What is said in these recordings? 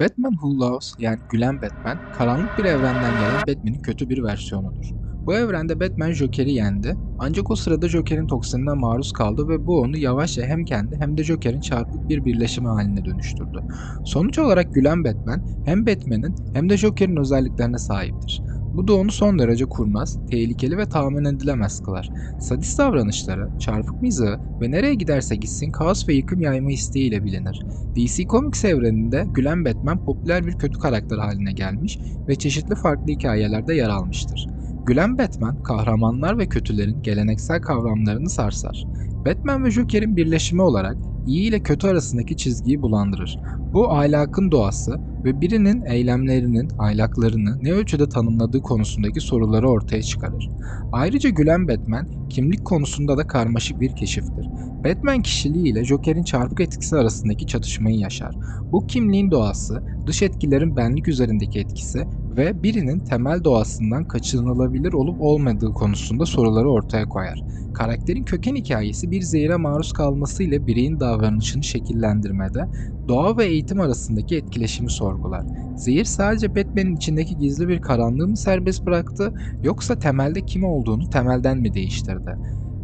Batman Who Loves yani gülen Batman, karanlık bir evrenden gelen Batman'in kötü bir versiyonudur. Bu evrende Batman Joker'i yendi ancak o sırada Joker'in toksinine maruz kaldı ve bu onu yavaşça hem kendi hem de Joker'in çarpık bir birleşimi haline dönüştürdü. Sonuç olarak gülen Batman hem Batman'in hem de Joker'in özelliklerine sahiptir. Bu da onu son derece kurnaz, tehlikeli ve tahmin edilemez kılar. Sadist davranışları, çarpık mizahı ve nereye giderse gitsin kaos ve yıkım yayma isteğiyle bilinir. DC Comics evreninde gülen Batman popüler bir kötü karakter haline gelmiş ve çeşitli farklı hikayelerde yer almıştır. Gülen Batman, kahramanlar ve kötülerin geleneksel kavramlarını sarsar. Batman ve Joker'in birleşimi olarak iyi ile kötü arasındaki çizgiyi bulandırır. Bu ahlakın doğası ve birinin eylemlerinin ahlaklarını ne ölçüde tanımladığı konusundaki soruları ortaya çıkarır. Ayrıca Gülen Batman kimlik konusunda da karmaşık bir keşiftir. Batman kişiliği ile Joker'in çarpık etkisi arasındaki çatışmayı yaşar. Bu kimliğin doğası, dış etkilerin benlik üzerindeki etkisi ve birinin temel doğasından kaçınılabilir olup olmadığı konusunda soruları ortaya koyar. Karakterin köken hikayesi bir zehire maruz kalması ile bireyin davranışını şekillendirmede, doğa ve eğitim arasındaki etkileşimi sorgular. Zehir sadece Batman'in içindeki gizli bir karanlığı mı serbest bıraktı yoksa temelde kim olduğunu temelden mi değiştirdi?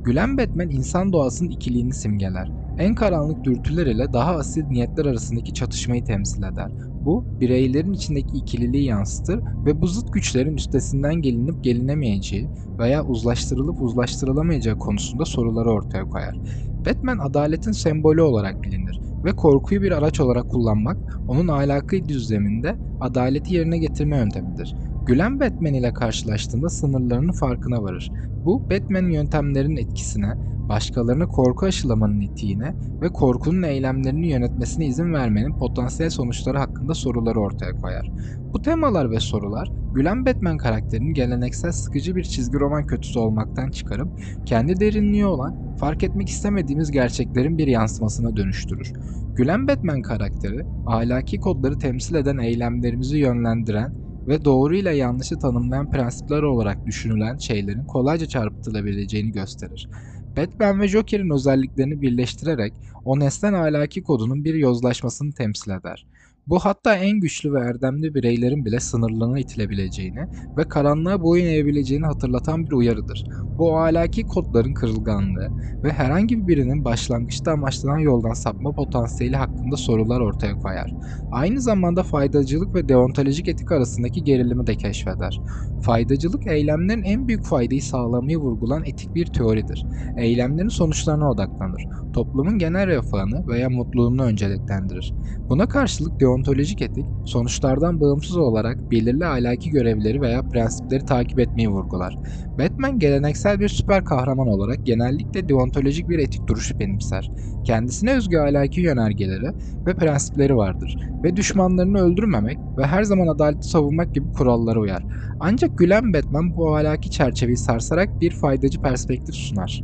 Gülen Batman insan doğasının ikiliğini simgeler. En karanlık dürtüler ile daha asil niyetler arasındaki çatışmayı temsil eder. Bu, bireylerin içindeki ikililiği yansıtır ve bu zıt güçlerin üstesinden gelinip gelinemeyeceği veya uzlaştırılıp uzlaştırılamayacağı konusunda soruları ortaya koyar. Batman adaletin sembolü olarak bilinir ve korkuyu bir araç olarak kullanmak onun ahlaki düzleminde adaleti yerine getirme yöntemidir. Gülen Batman ile karşılaştığında sınırlarının farkına varır. Bu Batman'in yöntemlerinin etkisine, başkalarına korku aşılamanın etiğine ve korkunun eylemlerini yönetmesine izin vermenin potansiyel sonuçları hakkında soruları ortaya koyar. Bu temalar ve sorular Gülen Batman karakterinin geleneksel sıkıcı bir çizgi roman kötüsü olmaktan çıkarıp kendi derinliği olan fark etmek istemediğimiz gerçeklerin bir yansımasına dönüştürür. Gülen Batman karakteri ahlaki kodları temsil eden eylemlerimizi yönlendiren ve doğru ile yanlışı tanımlayan prensipler olarak düşünülen şeylerin kolayca çarpıtılabileceğini gösterir. Batman ve Joker'in özelliklerini birleştirerek o nesnen ahlaki kodunun bir yozlaşmasını temsil eder. Bu hatta en güçlü ve erdemli bireylerin bile sınırlarına itilebileceğini ve karanlığa boyun eğebileceğini hatırlatan bir uyarıdır. Bu ahlaki kodların kırılganlığı ve herhangi birinin başlangıçta amaçlanan yoldan sapma potansiyeli hakkında sorular ortaya koyar. Aynı zamanda faydacılık ve deontolojik etik arasındaki gerilimi de keşfeder. Faydacılık eylemlerin en büyük faydayı sağlamayı vurgulan etik bir teoridir. Eylemlerin sonuçlarına odaklanır. Toplumun genel refahını veya mutluluğunu önceliklendirir. Buna karşılık deontolojik etik, sonuçlardan bağımsız olarak belirli ahlaki görevleri veya prensipleri takip etmeyi vurgular. Batman geleneksel bir süper kahraman olarak genellikle deontolojik bir etik duruşu benimser. Kendisine özgü ahlaki yönergeleri ve prensipleri vardır ve düşmanlarını öldürmemek ve her zaman adaleti savunmak gibi kurallara uyar. Ancak gülen Batman bu ahlaki çerçeveyi sarsarak bir faydacı perspektif sunar.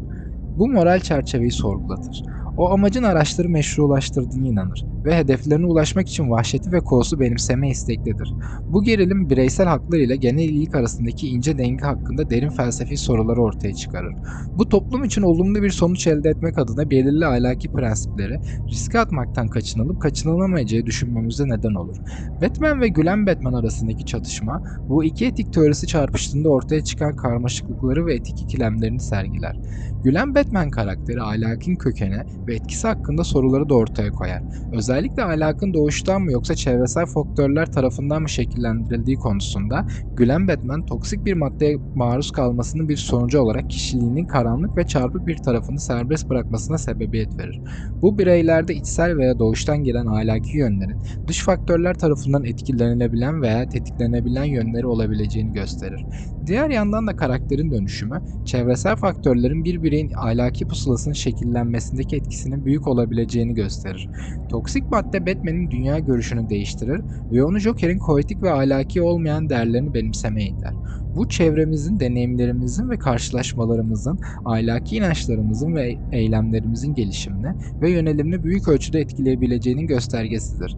Bu moral çerçeveyi sorgulatır. O amacın araçları meşrulaştırdığına inanır ve hedeflerine ulaşmak için vahşeti ve koğusu benimseme isteklidir. Bu gerilim bireysel haklar ile genel iyilik arasındaki ince denge hakkında derin felsefi soruları ortaya çıkarır. Bu toplum için olumlu bir sonuç elde etmek adına belirli ahlaki prensipleri riske atmaktan kaçınılıp kaçınılamayacağı düşünmemize neden olur. Batman ve Gülen Batman arasındaki çatışma bu iki etik teorisi çarpıştığında ortaya çıkan karmaşıklıkları ve etik ikilemlerini sergiler. Gülen Batman karakteri ahlakin kökeni ve etkisi hakkında soruları da ortaya koyar. Özellikle ahlakın doğuştan mı yoksa çevresel faktörler tarafından mı şekillendirildiği konusunda Gülen Batman toksik bir maddeye maruz kalmasının bir sonucu olarak kişiliğinin karanlık ve çarpık bir tarafını serbest bırakmasına sebebiyet verir. Bu bireylerde içsel veya doğuştan gelen ahlaki yönlerin dış faktörler tarafından etkilenilebilen veya tetiklenebilen yönleri olabileceğini gösterir. Diğer yandan da karakterin dönüşümü, çevresel faktörlerin bir bireyin ahlaki pusulasının şekillenmesindeki etkisinin büyük olabileceğini gösterir. Toksik madde Batman'in dünya görüşünü değiştirir ve onu Joker'in koetik ve ahlaki olmayan değerlerini benimsemeye iter. Bu çevremizin, deneyimlerimizin ve karşılaşmalarımızın, ahlaki inançlarımızın ve eylemlerimizin gelişimini ve yönelimini büyük ölçüde etkileyebileceğinin göstergesidir.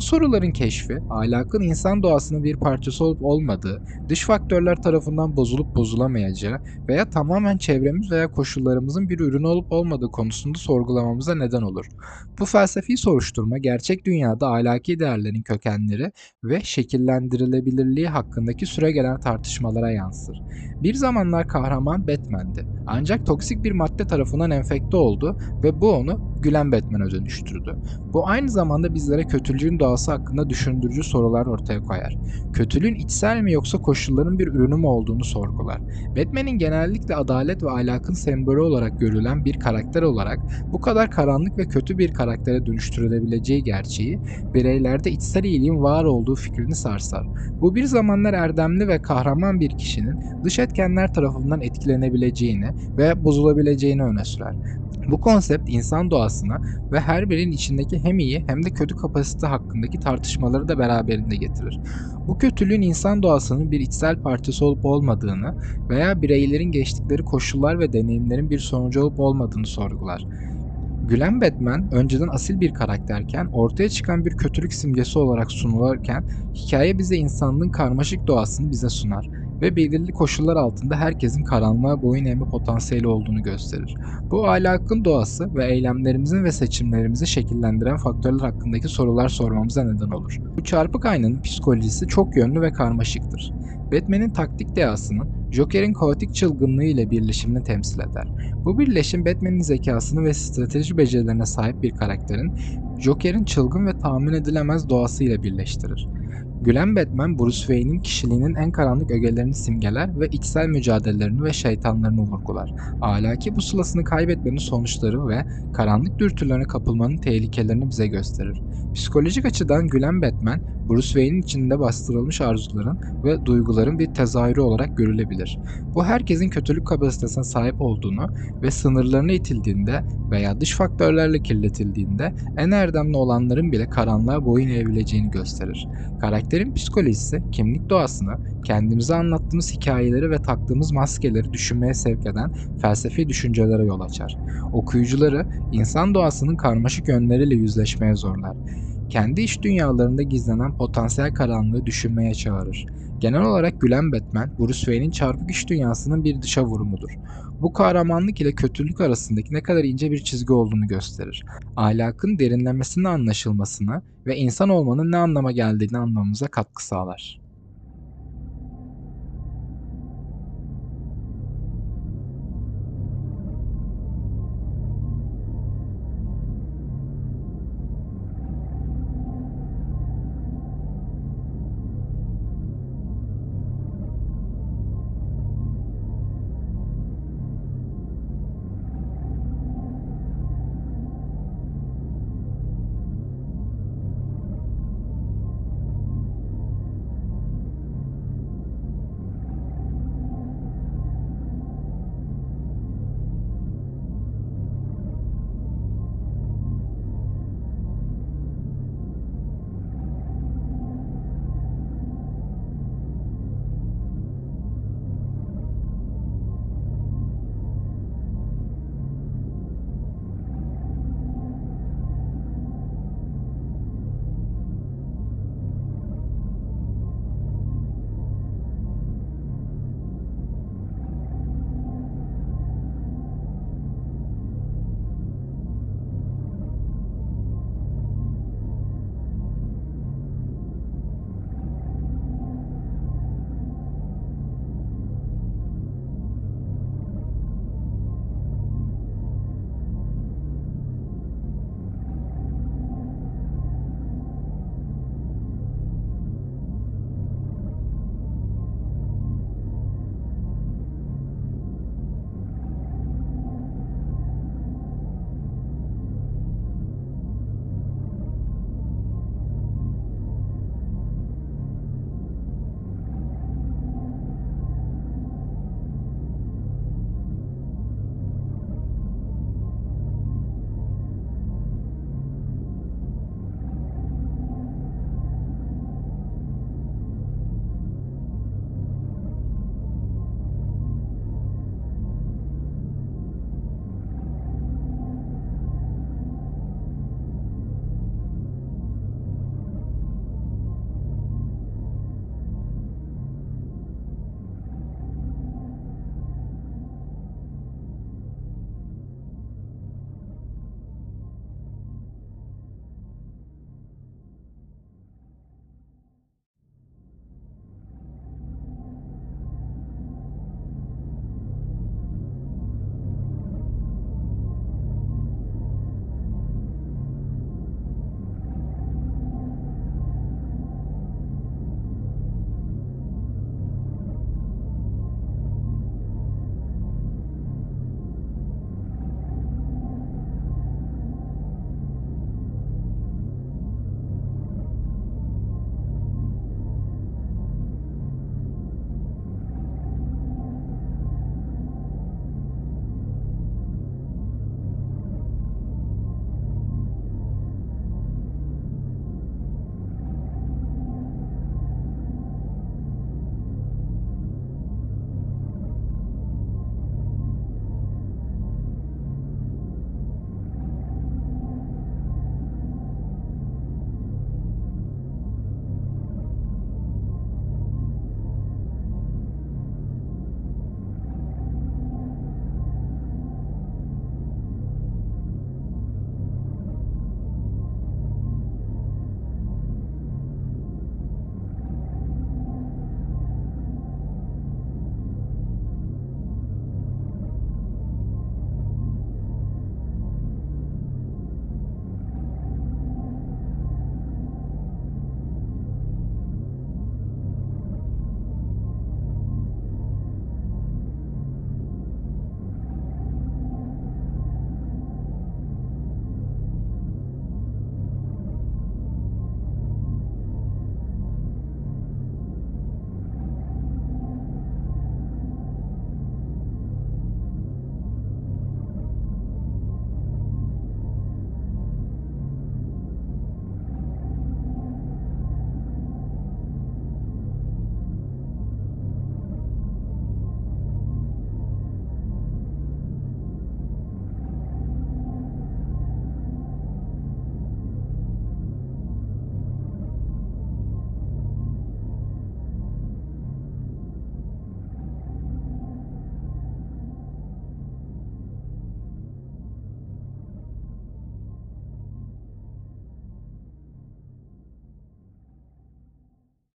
Soruların keşfi, ahlakın insan doğasının bir parçası olup olmadığı, dış faktörler tarafından bozulup bozulamayacağı veya tamamen çevremiz veya koşullarımızın bir ürünü olup olmadığı konusunda sorgulamamıza neden olur. Bu felsefi soruşturma gerçek dünyada ahlaki değerlerin kökenleri ve şekillendirilebilirliği hakkındaki süregelen tartışmalara yansır. Bir zamanlar kahraman Batman'di. Ancak toksik bir madde tarafından enfekte oldu ve bu onu gülen Batman'e dönüştürdü. Bu aynı zamanda bizlere kötülüğün doğası hakkında düşündürücü sorular ortaya koyar. Kötülüğün içsel mi yoksa koşulların bir ürünü mü olduğunu sorgular. Batman'in genellikle adalet ve ahlakın sembolü olarak görülen bir karakter olarak bu kadar karanlık ve kötü bir karaktere dönüştürülebileceği gerçeği bireylerde içsel iyiliğin var olduğu fikrini sarsar. Bu bir zamanlar erdemli ve kahraman bir kişinin dış etkenler tarafından etkilenebileceğini ve bozulabileceğini öne sürer. Bu konsept insan doğasına ve her birinin içindeki hem iyi hem de kötü kapasite hakkındaki tartışmaları da beraberinde getirir. Bu kötülüğün insan doğasının bir içsel parçası olup olmadığını veya bireylerin geçtikleri koşullar ve deneyimlerin bir sonucu olup olmadığını sorgular. Gülen Batman önceden asil bir karakterken ortaya çıkan bir kötülük simgesi olarak sunulurken hikaye bize insanlığın karmaşık doğasını bize sunar ve belirli koşullar altında herkesin karanlığa boyun eğme potansiyeli olduğunu gösterir. Bu ahlakın doğası ve eylemlerimizin ve seçimlerimizi şekillendiren faktörler hakkındaki sorular sormamıza neden olur. Bu çarpık aynanın psikolojisi çok yönlü ve karmaşıktır. Batman'in taktik dehasının Joker'in kaotik çılgınlığı ile birleşimini temsil eder. Bu birleşim Batman'in zekasını ve strateji becerilerine sahip bir karakterin Joker'in çılgın ve tahmin edilemez doğasıyla birleştirir. Gülen Batman, Bruce Wayne'in kişiliğinin en karanlık ögelerini simgeler ve içsel mücadelelerini ve şeytanlarını vurgular. Ahlaki pusulasını kaybetmenin sonuçları ve karanlık dürtülerine kapılmanın tehlikelerini bize gösterir. Psikolojik açıdan Gülen Batman, Bruce Wayne'in içinde bastırılmış arzuların ve duyguların bir tezahürü olarak görülebilir. Bu herkesin kötülük kapasitesine sahip olduğunu ve sınırlarına itildiğinde veya dış faktörlerle kirletildiğinde en erdemli olanların bile karanlığa boyun eğebileceğini gösterir. Karakterin psikolojisi, kimlik doğasını, kendimize anlattığımız hikayeleri ve taktığımız maskeleri düşünmeye sevk eden felsefi düşüncelere yol açar. Okuyucuları insan doğasının karmaşık yönleriyle yüzleşmeye zorlar kendi iç dünyalarında gizlenen potansiyel karanlığı düşünmeye çağırır. Genel olarak gülen Batman, Bruce Wayne'in çarpık iç dünyasının bir dışa vurumudur. Bu kahramanlık ile kötülük arasındaki ne kadar ince bir çizgi olduğunu gösterir. Ahlakın derinlemesine anlaşılmasına ve insan olmanın ne anlama geldiğini anlamamıza katkı sağlar.